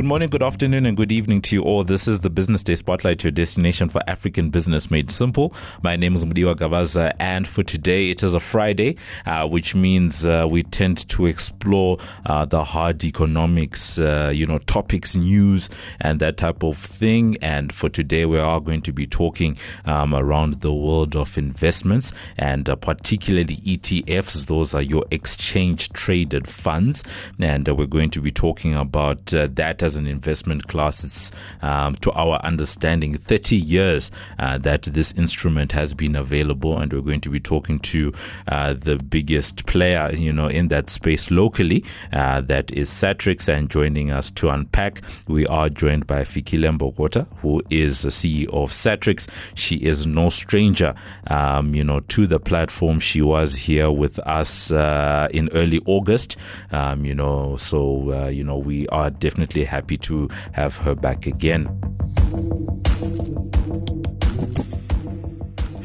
Good morning, good afternoon, and good evening to you all. This is the Business Day Spotlight, your destination for African business made simple. My name is Mudiwa Gavaza, and for today it is a Friday, uh, which means uh, we tend to explore uh, the hard economics, uh, you know, topics, news, and that type of thing. And for today, we are going to be talking um, around the world of investments and uh, particularly ETFs. Those are your exchange traded funds, and uh, we're going to be talking about that an investment class. It's, um, to our understanding, 30 years uh, that this instrument has been available, and we're going to be talking to uh, the biggest player, you know, in that space locally. Uh, that is Satrix, and joining us to unpack, we are joined by Fikile Mbhokota, who is the CEO of Satrix. She is no stranger, um, you know, to the platform. She was here with us uh, in early August, um, you know, so uh, you know we are definitely happy to have her back again.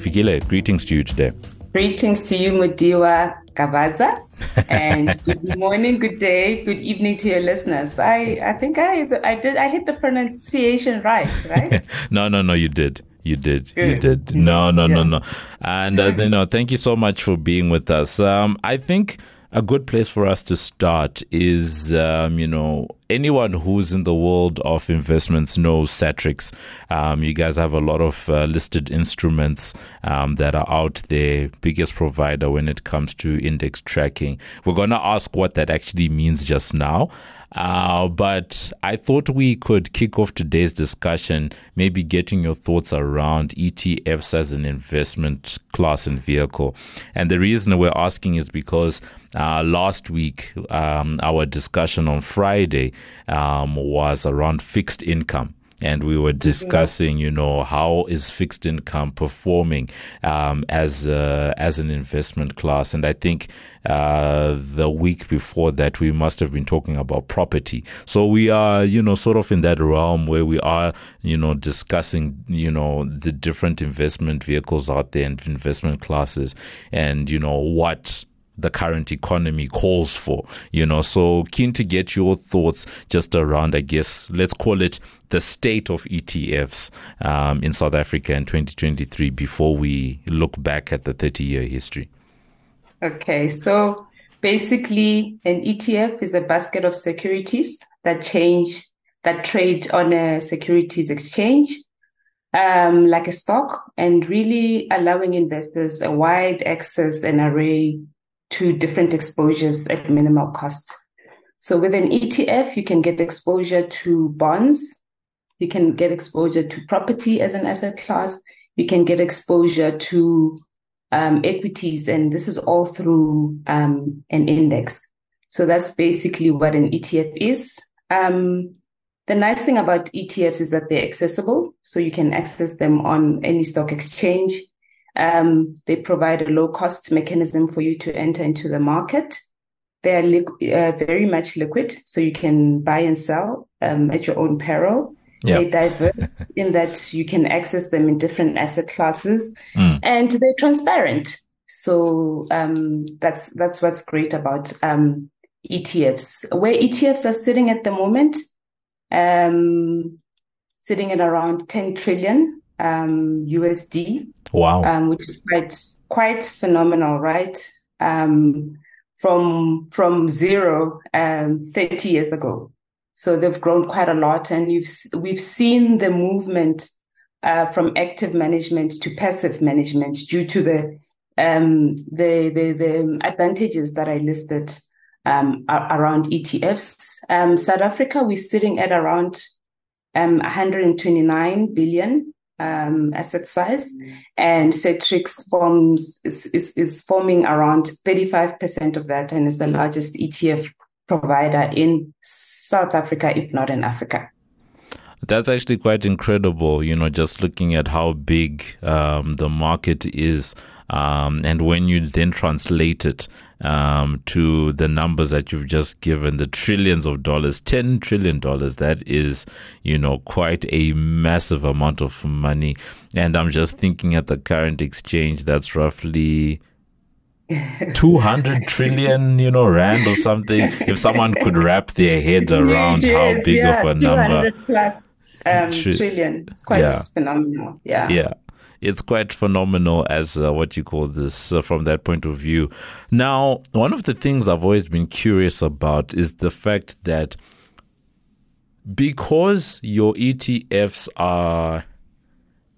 Fikile, greetings to you today. Greetings to you, Mudiwa Gavaza. and good morning, good day, good evening to your listeners. I, I think I I did I hit the pronunciation right, right? no, no, no, you did. You did. Good. You did. No, no, no, no. And uh, you know, thank you so much for being with us. Um, I think a good place for us to start is, um, you know, anyone who's in the world of investments knows Satrix. Um, you guys have a lot of uh, listed instruments um, that are out there, biggest provider when it comes to index tracking. We're going to ask what that actually means just now. Uh, but I thought we could kick off today's discussion, maybe getting your thoughts around ETFs as an investment class and vehicle. And the reason we're asking is because uh, last week, um, our discussion on Friday um, was around fixed income and we were discussing, you know, how is fixed income performing um, as uh, as an investment class. And I think uh, the week before that, we must have been talking about property. So we are, you know, sort of in that realm where we are, you know, discussing, you know, the different investment vehicles out there and investment classes, and you know what the current economy calls for, you know. So keen to get your thoughts just around, I guess, let's call it the state of ETFs um, in South Africa in 2023 before we look back at the 30 year history. Okay, so basically, an ETF is a basket of securities that change, that trade on a securities exchange. Um, like a stock and really allowing investors a wide access and array to different exposures at minimal cost. So with an ETF, you can get exposure to bonds, you can get exposure to property as an asset class, you can get exposure to um, equities, and this is all through um, an index. So that's basically what an ETF is. Um, the nice thing about ETFs is that they're accessible, so you can access them on any stock exchange. Um, they provide a low cost mechanism for you to enter into the market. They are li- uh, very much liquid, so you can buy and sell um, at your own peril. Yep. They're diverse in that you can access them in different asset classes, mm. and they're transparent. So um, that's that's what's great about um, ETFs. Where ETFs are sitting at the moment, um, sitting at around 10 trillion um, USD. Wow. Um, which is quite quite phenomenal, right? Um, from from zero um, 30 years ago. So they've grown quite a lot, and you've we've seen the movement uh, from active management to passive management due to the um, the, the the advantages that I listed um, around ETFs. Um, South Africa, we're sitting at around um, 129 billion um, asset size, and Satrix forms is, is, is forming around 35% of that, and is the largest ETF provider in South Africa, if not in Africa. That's actually quite incredible, you know, just looking at how big um, the market is. Um, and when you then translate it um, to the numbers that you've just given, the trillions of dollars, $10 trillion, that is, you know, quite a massive amount of money. And I'm just thinking at the current exchange, that's roughly 200 trillion, you know, rand or something. If someone could wrap their head around yes, how big yeah, of a number. plus um, trillion. It's quite yeah. phenomenal. Yeah. Yeah. It's quite phenomenal as uh, what you call this uh, from that point of view. Now, one of the things I've always been curious about is the fact that because your ETFs are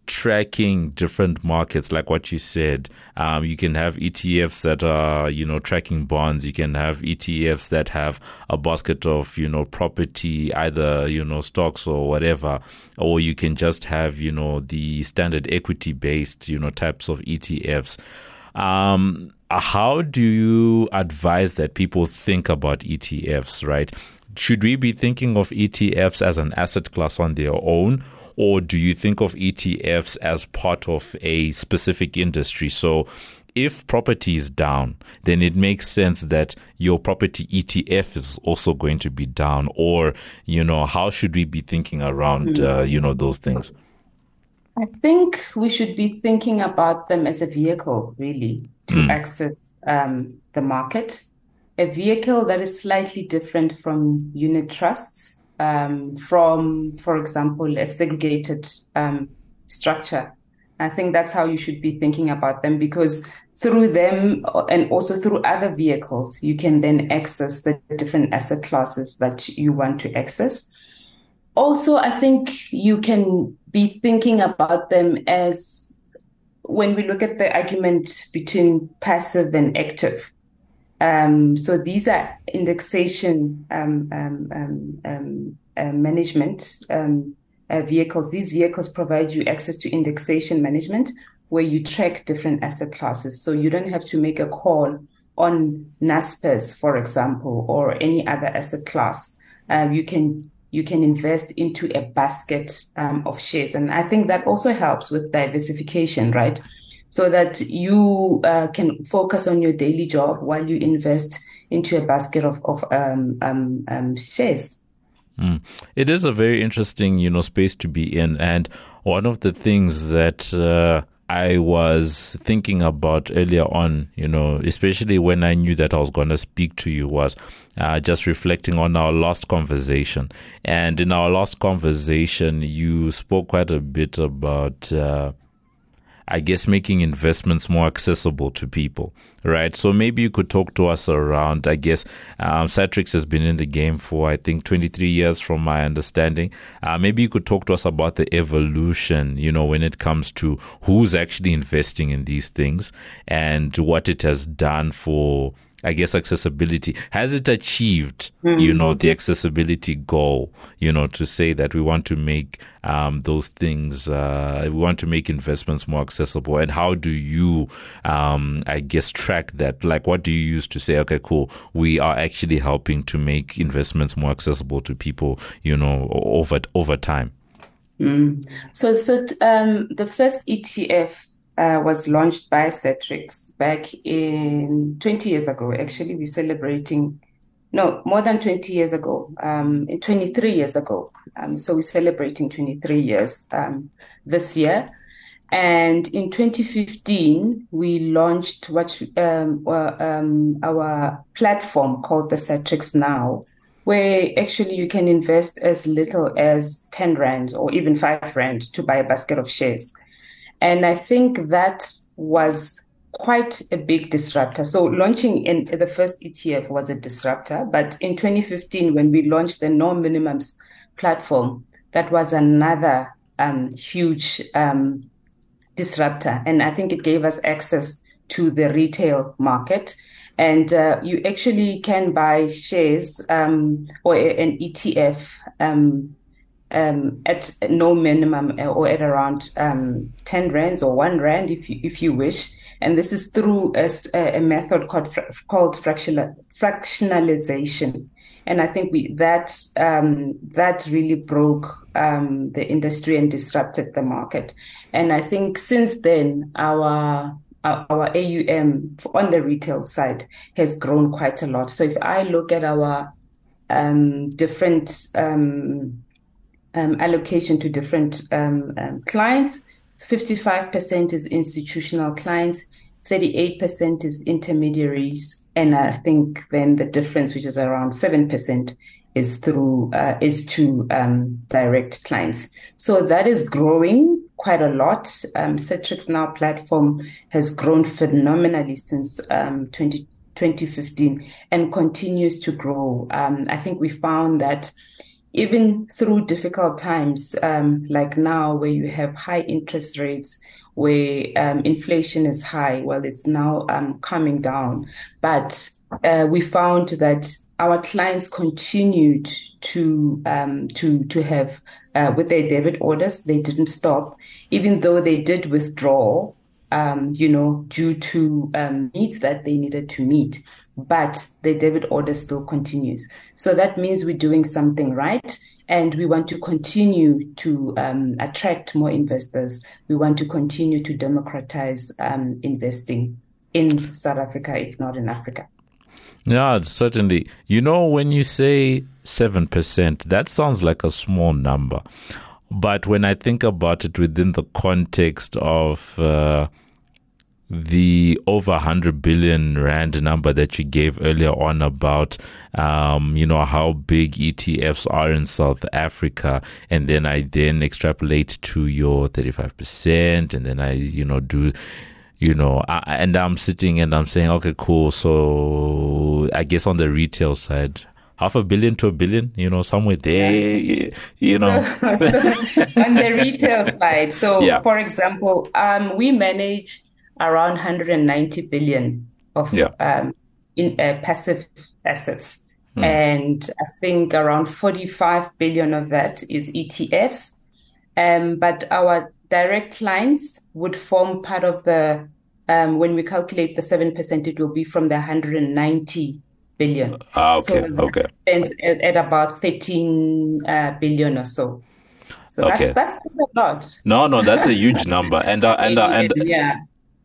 tracking different markets, like what you said. Um, you can have ETFs that are, you know, tracking bonds. You can have ETFs that have a basket of, you know, property, either, you know, stocks or whatever. Or you can just have, you know, the standard equity based, you know, types of ETFs. Um, how do you advise that people think about ETFs, right? Should we be thinking of ETFs as an asset class on their own? Or do you think of ETFs as part of a specific industry? So if property is down, then it makes sense that your property ETF is also going to be down. Or, you know, how should we be thinking around, uh, you know, those things? I think we should be thinking about them as a vehicle, really, to mm. access um, the market. A vehicle that is slightly different from unit trusts um, from, for example, a segregated um, structure. I think that's how you should be thinking about them because through them and also through other vehicles, you can then access the different asset classes that you want to access. Also, I think you can be thinking about them as when we look at the argument between passive and active. Um, so these are indexation um, um, um, um uh, management um, uh, vehicles. These vehicles provide you access to indexation management where you track different asset classes. So you don't have to make a call on Naspers, for example, or any other asset class. you can you can invest into a basket um, of shares. And I think that also helps with diversification, right? So that you uh, can focus on your daily job while you invest into a basket of, of um, um, um, shares. Mm. It is a very interesting, you know, space to be in, and one of the things that uh, I was thinking about earlier on, you know, especially when I knew that I was going to speak to you, was uh, just reflecting on our last conversation. And in our last conversation, you spoke quite a bit about. I guess making investments more accessible to people, right? So maybe you could talk to us around, I guess, um, Satrix has been in the game for, I think, 23 years from my understanding. Uh, maybe you could talk to us about the evolution, you know, when it comes to who's actually investing in these things and what it has done for I guess accessibility has it achieved mm-hmm. you know the accessibility goal you know to say that we want to make um, those things uh, we want to make investments more accessible and how do you um, I guess track that like what do you use to say okay cool we are actually helping to make investments more accessible to people you know over over time mm. so so um, the first ETF uh, was launched by Satrix back in 20 years ago. Actually, we're celebrating, no, more than 20 years ago, um, 23 years ago. Um, so we're celebrating 23 years um, this year. And in 2015, we launched what um, um, our platform called the Satrix Now, where actually you can invest as little as 10 Rand or even 5 Rand to buy a basket of shares. And I think that was quite a big disruptor. So launching in the first ETF was a disruptor, but in 2015 when we launched the no minimums platform, that was another um, huge um, disruptor, and I think it gave us access to the retail market. And uh, you actually can buy shares um, or an ETF um, um, at no minimum uh, or at around um, 10 rands or 1 rand if you, if you wish. And this is through a, a method called, called fractional, fractionalization. And I think we, that, um, that really broke um, the industry and disrupted the market. And I think since then, our our AUM on the retail side has grown quite a lot. So if I look at our um, different um, allocation to different um, um, clients. So 55% is institutional clients, 38% is intermediaries, and I think then the difference, which is around 7%, is through uh, is to um, direct clients. So that is growing quite a lot. Um, Satrix Now platform has grown phenomenally since um, 20, 2015 and continues to grow. I think we found that even through difficult times um, like now, where you have high interest rates, where um, inflation is high, well, it's now um, coming down. But uh, we found that our clients continued to um, to to have uh, with their debit orders. They didn't stop, even though they did withdraw. Um, you know, due to um, needs that they needed to meet, but the debit order still continues. So that means we're doing something right. And we want to continue to um, attract more investors. We want to continue to democratize um, investing in South Africa, if not in Africa. Yeah, certainly. You know, when you say 7%, that sounds like a small number. But when I think about it within the context of uh, the over 100 billion rand number that you gave earlier on about um, you know how big ETFs are in South Africa and then I then extrapolate to your 35% and then I you know do you know, I, and I'm sitting and I'm saying, okay, cool. So I guess on the retail side, half a billion to a billion, you know, somewhere there, you know. on the retail side, so yeah. for example, um, we manage around 190 billion of yeah. um, in uh, passive assets. Hmm. And I think around 45 billion of that is ETFs. Um, but our direct clients would form part of the, um, when we calculate the 7%, it will be from the 190 billion. Ah, okay, so okay. Stands at, at, about 13 uh, billion or so. So okay. that's, that's a lot. No, no, that's a huge number. And, uh, and, uh, and, yeah.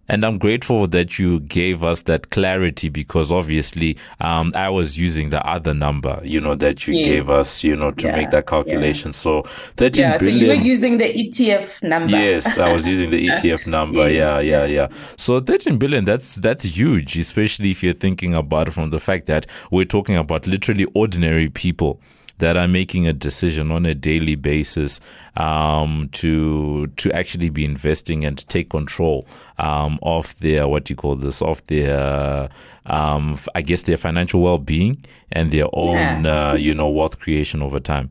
And I'm grateful that you gave us that clarity because obviously um, I was using the other number, you know, that you yeah. gave us, you know, to yeah. make that calculation. Yeah. So 13 yeah, billion. So you were using the ETF number. Yes, I was using the ETF number. yes. Yeah, yeah, yeah. So 13 billion, that's that's huge, especially if you're thinking about it from the fact that we're talking about literally ordinary people that are making a decision on a daily basis um, to to actually be investing and take control um, of their what do you call this of their um, I guess their financial well being and their own yeah. uh, you know wealth creation over time.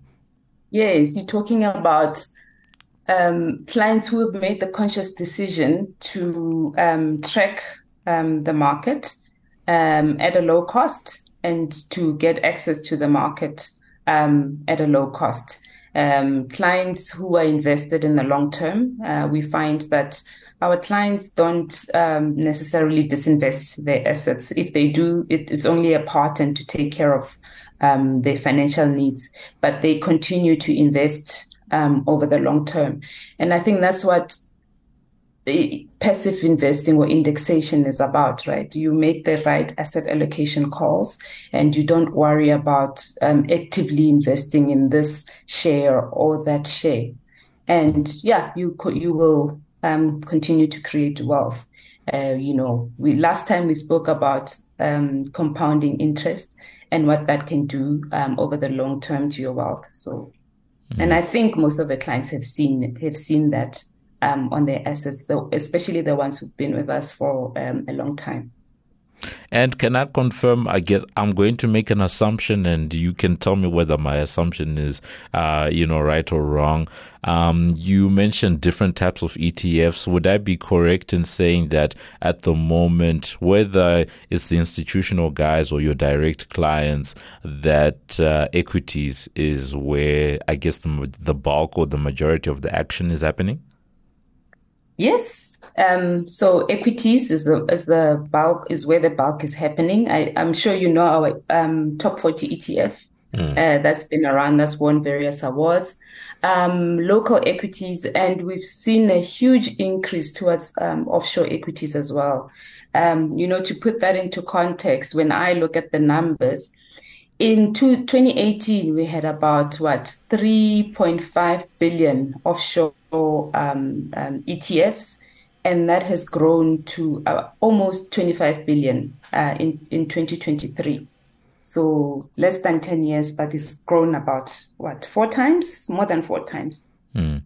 Yes, you're talking about um, clients who have made the conscious decision to um, track um, the market at a low cost and to get access to the market um, at a low cost. Um, clients who are invested in the long term, uh, we find that our clients don't um, necessarily disinvest their assets. If they do, it, it's only a part and to take care of um, their financial needs, but they continue to invest um, over the long term. And I think that's what passive investing or indexation is about, right? You make the right asset allocation calls and you don't worry about um, actively investing in this share or that share. And yeah, you you will um, continue to create wealth. Uh, you know, we last time we spoke about um, compounding interest and what that can do um, over the long term to your wealth. So, mm-hmm. and I think most of the clients have seen have seen that um, on their assets, especially the ones who've been with us for um, a long time. And can I confirm? I get. I'm going to make an assumption, and you can tell me whether my assumption is, uh, you know, right or wrong. Um, you mentioned different types of ETFs. Would I be correct in saying that at the moment, whether it's the institutional guys or your direct clients, that uh, equities is where I guess the, the bulk or the majority of the action is happening? Yes. Um, so equities is the is the bulk is where the bulk is happening. I, am sure you know our um, top 40 ETF mm. uh, that's been around, that's won various awards. Um, local equities, and we've seen a huge increase towards um, offshore equities as well. Um, you know, to put that into context, when I look at the numbers, in two, 2018, we had about what 3.5 billion offshore um, um, ETFs and that has grown to uh, almost 25 billion uh, in in 2023. So less than 10 years, but it's grown about what four times, more than four times. Mm.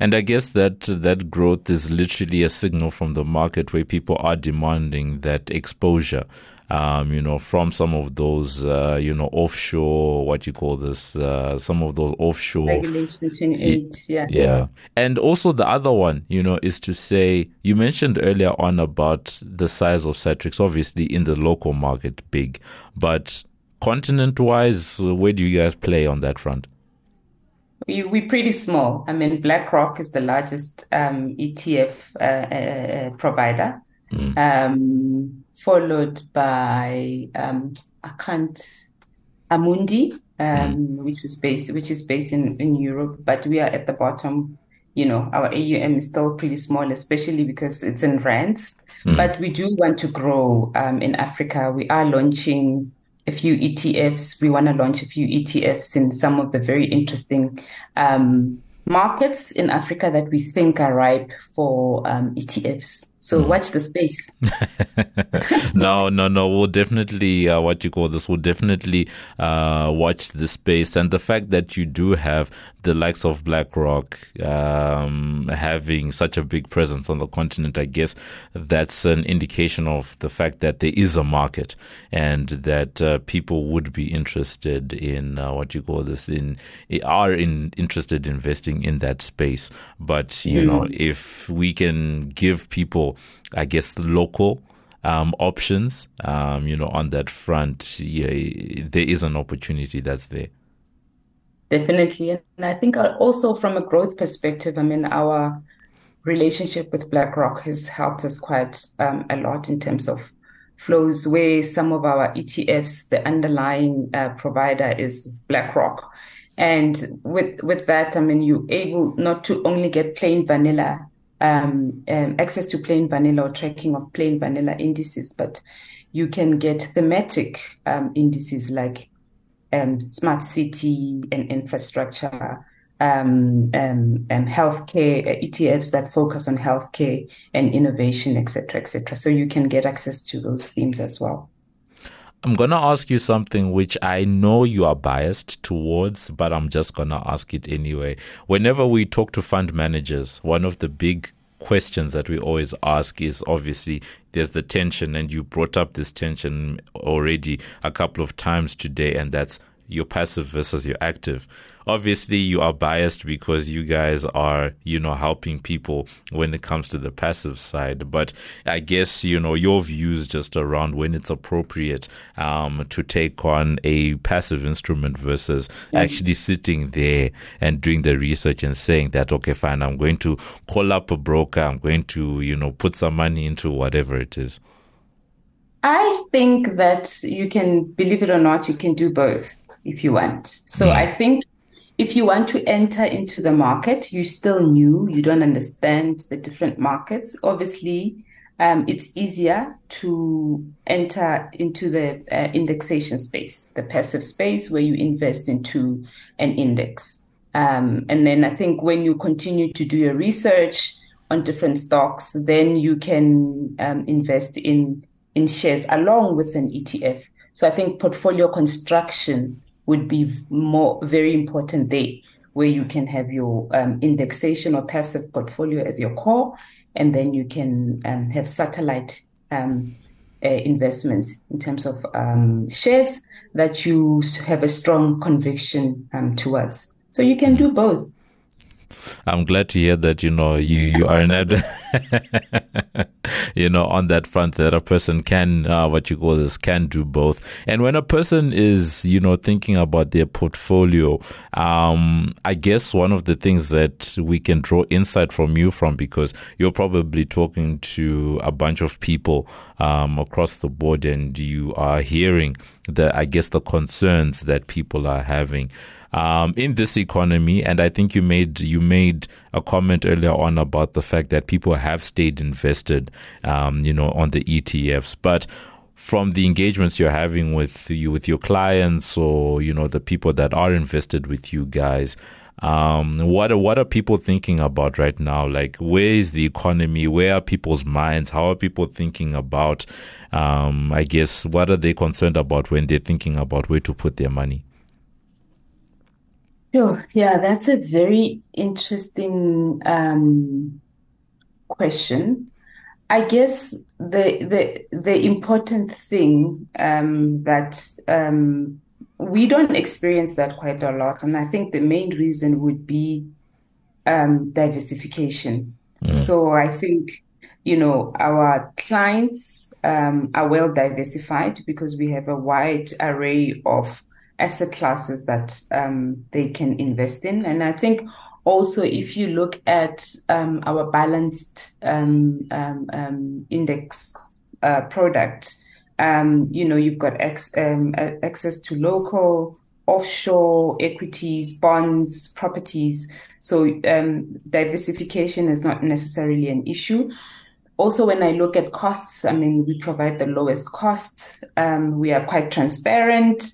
And I guess that that growth is literally a signal from the market where people are demanding that exposure um, you know, from some of those, uh, you know, offshore, what you call this, uh, some of those offshore. Regulation 28, yeah. Yeah. And also the other one, you know, is to say, you mentioned earlier on about the size of Satrix, obviously in the local market, big. But continent wise, where do you guys play on that front? We, we're pretty small. I mean, BlackRock is the largest um, ETF uh, uh, uh, provider. Mm. Um, followed by um, I can't Amundi, um, mm. which is based which is based in, in Europe, but we are at the bottom. You know, our AUM is still pretty small, especially because it's in rands. Mm. But we do want to grow um, in Africa. We are launching a few ETFs. We want to launch a few ETFs in some of the very interesting um, markets in Africa that we think are ripe for um, ETFs. So mm. watch the space. no, no, no. We'll definitely, uh, what you call this, we'll definitely uh, watch the space. And the fact that you do have the likes of BlackRock um, having such a big presence on the continent, I guess that's an indication of the fact that there is a market and that uh, people would be interested in uh, what you call this, in are in interested in investing in that space. But, you mm. know, if we can give people I guess, local um, options, um, you know, on that front, yeah, there is an opportunity that's there. Definitely. And I think also from a growth perspective, I mean, our relationship with BlackRock has helped us quite um, a lot in terms of flows where some of our ETFs, the underlying uh, provider is BlackRock. And with, with that, I mean, you're able not to only get plain vanilla um, um, access to plain vanilla or tracking of plain vanilla indices, but you can get thematic um, indices like um, smart city and infrastructure, um, um, healthcare uh, ETFs that focus on healthcare and innovation, etc., etc. So you can get access to those themes as well. I'm going to ask you something which I know you are biased towards, but I'm just going to ask it anyway. Whenever we talk to fund managers, one of the big questions that we always ask is obviously there's the tension, and you brought up this tension already a couple of times today, and that's your passive versus your active obviously you are biased because you guys are, you know, helping people when it comes to the passive side. But I guess, you know, your views just around when it's appropriate um, to take on a passive instrument versus actually sitting there and doing the research and saying that, okay, fine, I'm going to call up a broker, I'm going to, you know, put some money into whatever it is. I think that you can, believe it or not, you can do both if you want. So. I think if you want to enter into the market, you're still new, you don't understand the different markets. Obviously, um, it's easier to enter into the uh, indexation space, the passive space where you invest into an index. Um, and then I think when you continue to do your research on different stocks, then you can um, invest in in shares along with an ETF. So I think portfolio construction would be more very important there, where you can have your um, indexation or passive portfolio as your core, and then you can um, have satellite um, uh, investments in terms of um, shares that you have a strong conviction um, towards. So you can do both. I'm glad to hear that you know you you are an ad- you know on that front that a person can uh, what you call this can do both. And when a person is you know thinking about their portfolio, um, I guess one of the things that we can draw insight from you from because you're probably talking to a bunch of people um, across the board and you are hearing the I guess the concerns that people are having um, in this economy. And I think you made you made a comment earlier on about the fact that people have stayed invested, um, you know, on the ETFs. But from the engagements you're having with you with your clients or you know the people that are invested with you guys um, what are, what are people thinking about right now? Like, where is the economy? Where are people's minds? How are people thinking about? Um, I guess what are they concerned about when they're thinking about where to put their money? Sure. Yeah, that's a very interesting um, question. I guess the the the important thing um, that um, we don't experience that quite a lot. And I think the main reason would be um, diversification. Mm. So I think, you know, our clients um, are well diversified because we have a wide array of asset classes that um, they can invest in. And I think also if you look at um, our balanced um, um, index uh, product, um, you know, you've got ex, um, access to local, offshore equities, bonds, properties. So um, diversification is not necessarily an issue. Also, when I look at costs, I mean, we provide the lowest costs. Um, we are quite transparent.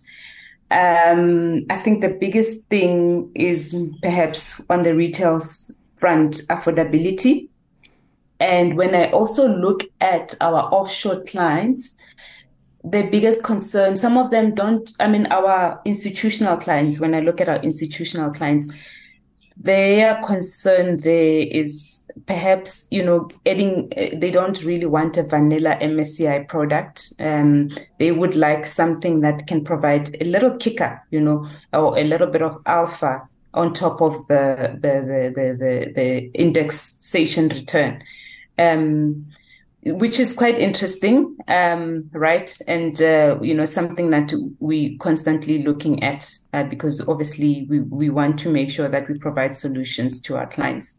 Um, I think the biggest thing is perhaps on the retail front, affordability. And when I also look at our offshore clients, the biggest concern, some of them don't, I mean, our institutional clients, when I look at our institutional clients, their concern there is perhaps, you know, adding, they don't really want a vanilla MSCI product. Um, they would like something that can provide a little kicker, you know, or a little bit of alpha on top of the, the, the, the, the, the indexation return. Um, which is quite interesting, um, right? And uh, you know something that we constantly looking at uh, because obviously we we want to make sure that we provide solutions to our clients.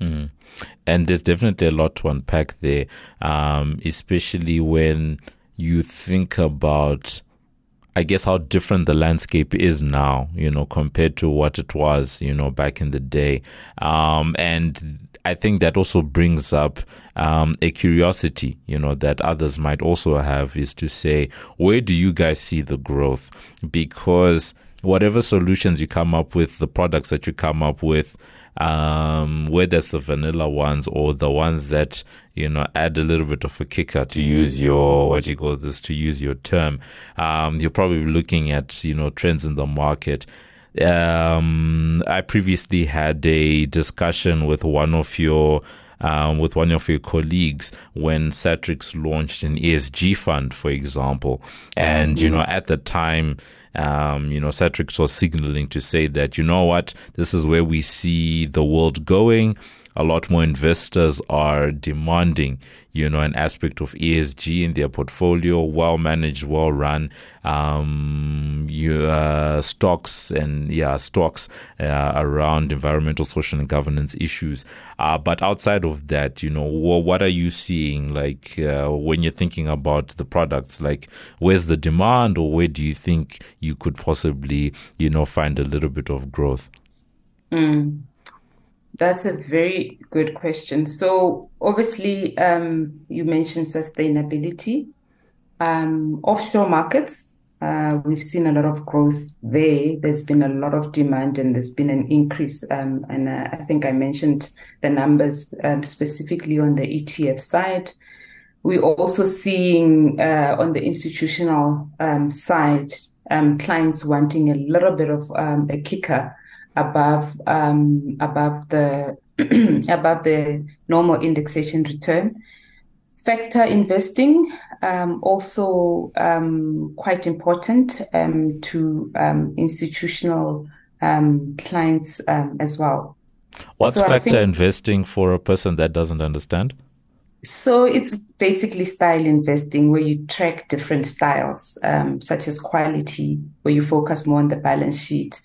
Mm. And there's definitely a lot to unpack there, um, especially when you think about. I guess how different the landscape is now, you know, compared to what it was, you know, back in the day. Um, and I think that also brings up um, a curiosity, you know, that others might also have is to say, where do you guys see the growth? Because whatever solutions you come up with, the products that you come up with, um, whether it's the vanilla ones or the ones that you know add a little bit of a kicker to use your what you call this to use your term, um, you're probably looking at you know trends in the market. Um, I previously had a discussion with one of your um, with one of your colleagues when Satrix launched an ESG fund, for example. And, you know, at the time, um, you know, Satrix was signaling to say that, you know what, this is where we see the world going a lot more investors are demanding, you know, an aspect of ESG in their portfolio, well managed, well run, um, you, uh, stocks and yeah, stocks uh, around environmental, social, and governance issues. Uh, but outside of that, you know, what are you seeing like uh, when you're thinking about the products? Like, where's the demand, or where do you think you could possibly, you know, find a little bit of growth? Mm. That's a very good question. So obviously, um, you mentioned sustainability. Um, offshore markets, uh, we've seen a lot of growth there. There's been a lot of demand and there's been an increase. Um, and uh, I think I mentioned the numbers um, specifically on the ETF side. We're also seeing uh, on the institutional um, side um, clients wanting a little bit of a kicker above um, above the above the normal indexation return. Factor investing um, also um, quite important um, to um, institutional um, clients as well. What's so factor think, investing for a person that doesn't understand? So it's basically style investing where you track different styles, such as quality, where you focus more on the balance sheet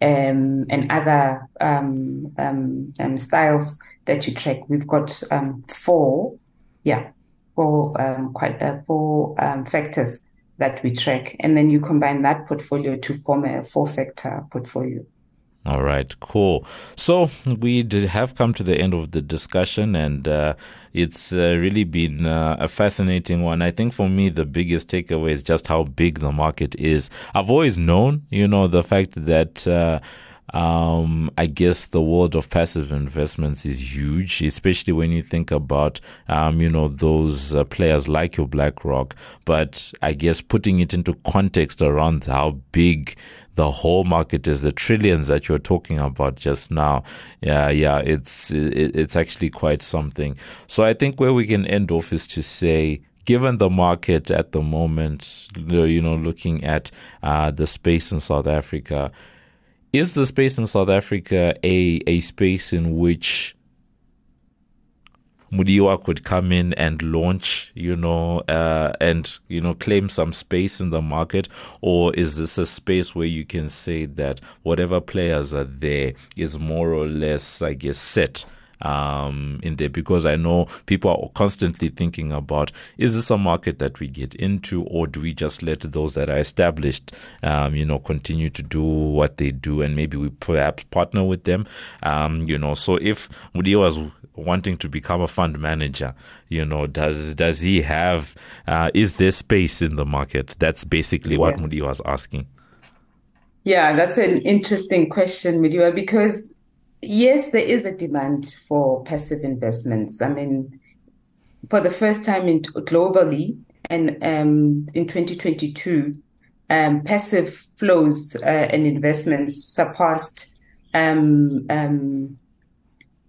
um, and other um, um, um, styles that you track. We've got um, four, yeah, four quite uh, four factors that we track, and then you combine that portfolio to form a four-factor portfolio. All right, cool. So we have come to the end of the discussion, and uh, it's uh, really been uh, a fascinating one. I think for me, the biggest takeaway is just how big the market is. I've always known, you know, the fact that. Uh, um, I guess the world of passive investments is huge, especially when you think about, um, you know, those uh, players like your BlackRock. But I guess putting it into context around how big the whole market is, the trillions that you're talking about just now. Yeah, yeah, it's it, it's actually quite something. So I think where we can end off is to say given the market at the moment, you know, looking at uh, the space in South Africa, is the space in South Africa a, a space in which Mudiwa could come in and launch, you know, uh, and you know, claim some space in the market, or is this a space where you can say that whatever players are there is more or less, I guess, set? um, in there because I know people are constantly thinking about is this a market that we get into or do we just let those that are established, um, you know, continue to do what they do and maybe we perhaps partner with them, um, you know. So if Mudi was wanting to become a fund manager, you know, does does he have uh, is there space in the market? That's basically yeah. what Mudi was asking. Yeah, that's an interesting question, Mudiwa, because yes, there is a demand for passive investments. I mean, for the first time in globally, and um, in 2022, um, passive flows uh, and investments surpassed um,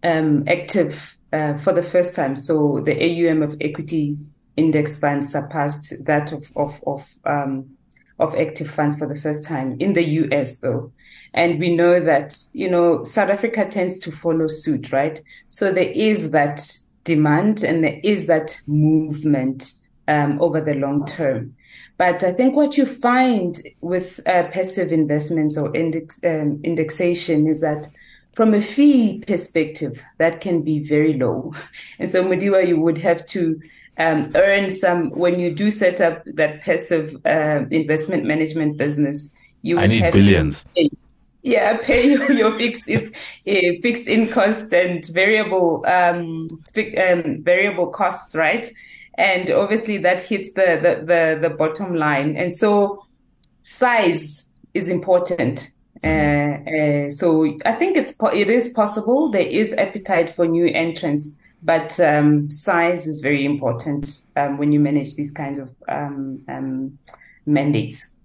um active uh, for the first time. So the AUM of equity index funds surpassed that of of of, um, of active funds for the first time in the US, though. And we know that you know South Africa tends to follow suit, right? So there is that demand and there is that movement um, over the long term. But I think what you find with uh, passive investments or index, um, indexation is that from a fee perspective, that can be very low. And so, Mudiwa, you would have to um, earn some when you do set up that passive uh, investment management business. You would I need have billions. To pay, yeah, pay your, your fixed is uh, fixed in cost and variable um, fi- um, variable costs, right? And obviously that hits the, the the the bottom line. And so, size is important uh, uh, so I think it's it is possible. There is appetite for new entrants, but um, size is very important um, when you manage these kinds of um, um mandates.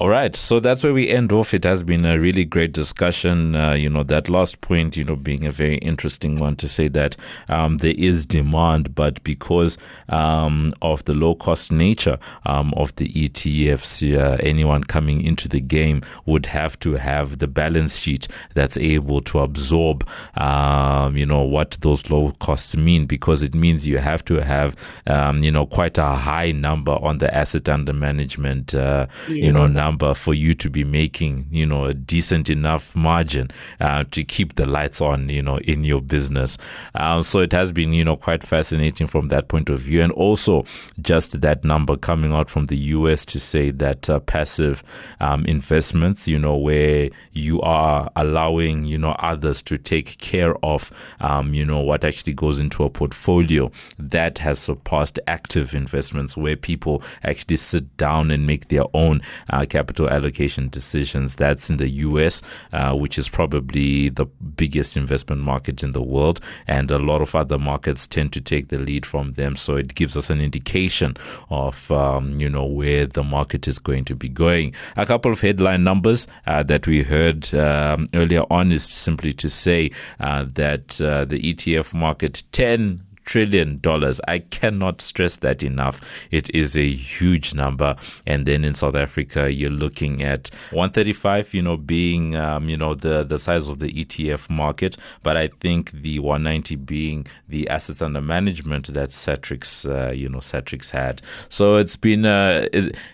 All right. So that's where we end off. It has been a really great discussion. Uh, you know, that last point, you know, being a very interesting one to say that um, there is demand, but because um, of the low cost nature um, of the ETFs, uh, anyone coming into the game would have to have the balance sheet that's able to absorb, um, you know, what those low costs mean, because it means you have to have, um, you know, quite a high number on the asset under management, uh, yeah. you know, number for you to be making, you know, a decent enough margin uh, to keep the lights on, you know, in your business. Um, so it has been, you know, quite fascinating from that point of view. And also just that number coming out from the US to say that uh, passive um, investments, you know, where you are allowing, you know, others to take care of, um, you know, what actually goes into a portfolio that has surpassed active investments where people actually sit down and make their own uh, capital allocation decisions. That's in the US, uh, which is probably the biggest investment market in the world. And a lot of other markets tend to take the lead from them. So it gives us an indication of, um, you know, where the market is going to be going. A couple of headline numbers uh, that we heard um, earlier on is simply to say uh, that uh, the ETF market 10 trillion dollars. I cannot stress that enough. It is a huge number. And then in South Africa, you're looking at 135, you know, being um, you know the the size of the ETF market, but I think the 190 being the assets under management that Satrix, uh, you know, Satrix had. So it's been uh,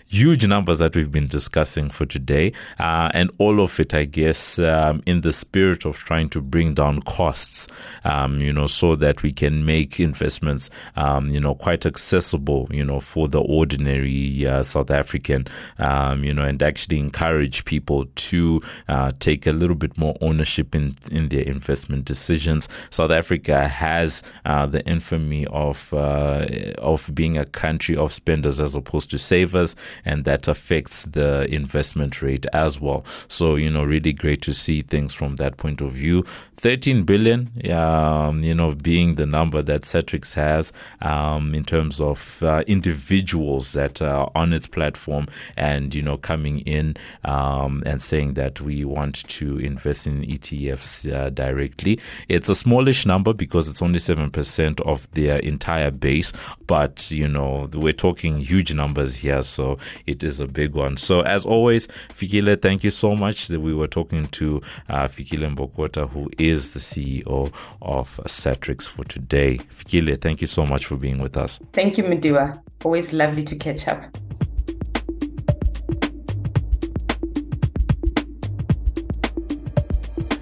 huge numbers that we've been discussing for today, uh, and all of it, I guess, um, in the spirit of trying to bring down costs, um, you know, so that we can make investments, um, you know, quite accessible, you know, for the ordinary uh, South African, um, you know, and actually encourage people to uh, take a little bit more ownership in, in their investment decisions. South Africa has uh, the infamy of uh, of being a country of spenders as opposed to savers, and that affects the investment rate as well. So, you know, really great to see things from that point of view. 13 billion, um, you know, being the number that Satrix has um, in terms of uh, individuals that are on its platform and, you know, coming in um, and saying that we want to invest in ETFs uh, directly. It's a smallish number because it's only 7% of their entire base, but, you know, we're talking huge numbers here, so it is a big one. So, as always, Fikile, thank you so much. We were talking to uh, Fikile Mbhokota, who is the CEO of Satrix for today. Fikile, thank you so much for being with us. Thank you, Mudiwa. Always lovely to catch up.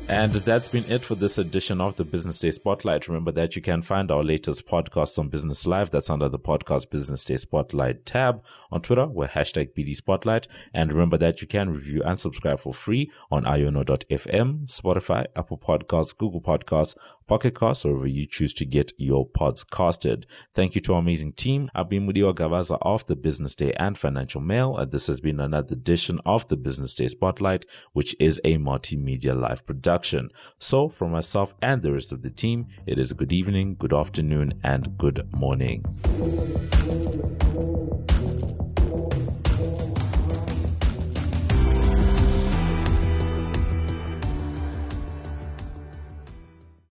And that's been it for this edition of the Business Day Spotlight. Remember that you can find our latest podcast on Business Live. That's under the podcast Business Day Spotlight tab. On Twitter, we're hashtag BD Spotlight. And remember that you can review and subscribe for free on iono.fm, Spotify, Apple Podcasts, Google Podcasts, Pocket Casts, or wherever you choose to get your pods casted. Thank you to our amazing team. I've been Mudiwa Gavaza of the Business Day and Financial Mail. And this has been another edition of the Business Day Spotlight, which is a multimedia live production production. So, for myself and the rest of the team, it is a good evening, good afternoon, and good morning.